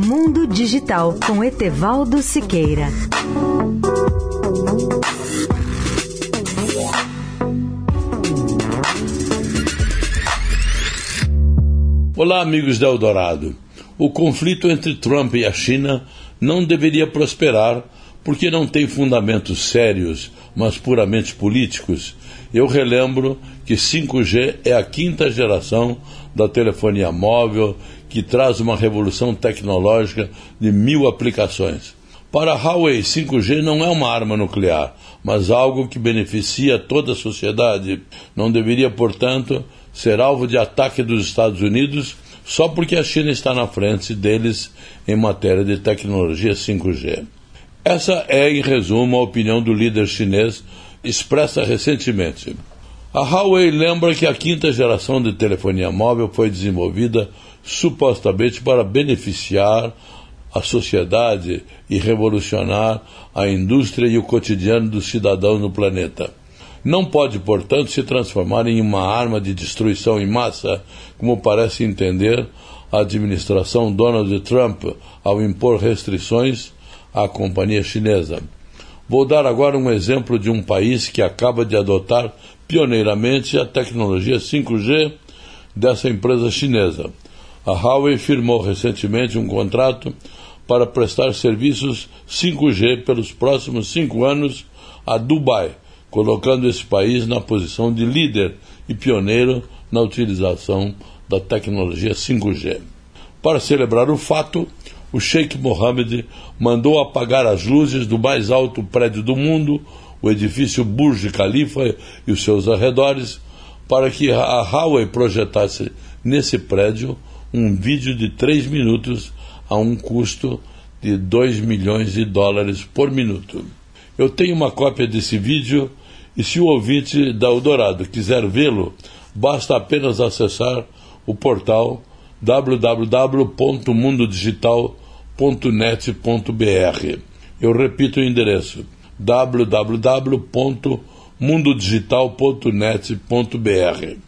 Mundo Digital com Etevaldo Siqueira. Olá, amigos da Eldorado. O conflito entre Trump e a China não deveria prosperar porque não tem fundamentos sérios, mas puramente políticos. Eu relembro que 5G é a quinta geração da telefonia móvel que traz uma revolução tecnológica de mil aplicações. Para Huawei, 5G não é uma arma nuclear, mas algo que beneficia toda a sociedade. Não deveria, portanto, ser alvo de ataque dos Estados Unidos só porque a China está na frente deles em matéria de tecnologia 5G. Essa é, em resumo, a opinião do líder chinês expressa recentemente. A Huawei lembra que a quinta geração de telefonia móvel foi desenvolvida supostamente para beneficiar a sociedade e revolucionar a indústria e o cotidiano dos cidadãos no planeta. Não pode, portanto, se transformar em uma arma de destruição em massa, como parece entender a administração Donald Trump ao impor restrições à companhia chinesa. Vou dar agora um exemplo de um país que acaba de adotar pioneiramente a tecnologia 5G dessa empresa chinesa. A Huawei firmou recentemente um contrato para prestar serviços 5G pelos próximos cinco anos a Dubai, colocando esse país na posição de líder e pioneiro na utilização da tecnologia 5G. Para celebrar o fato, o Sheikh Mohammed mandou apagar as luzes do mais alto prédio do mundo, o edifício Burj Khalifa e os seus arredores, para que a Huawei projetasse nesse prédio um vídeo de 3 minutos a um custo de 2 milhões de dólares por minuto. Eu tenho uma cópia desse vídeo e se o ouvinte da Eldorado quiser vê-lo, basta apenas acessar o portal www.mundodigital.net.br. Eu repito o endereço: www.mundodigital.net.br.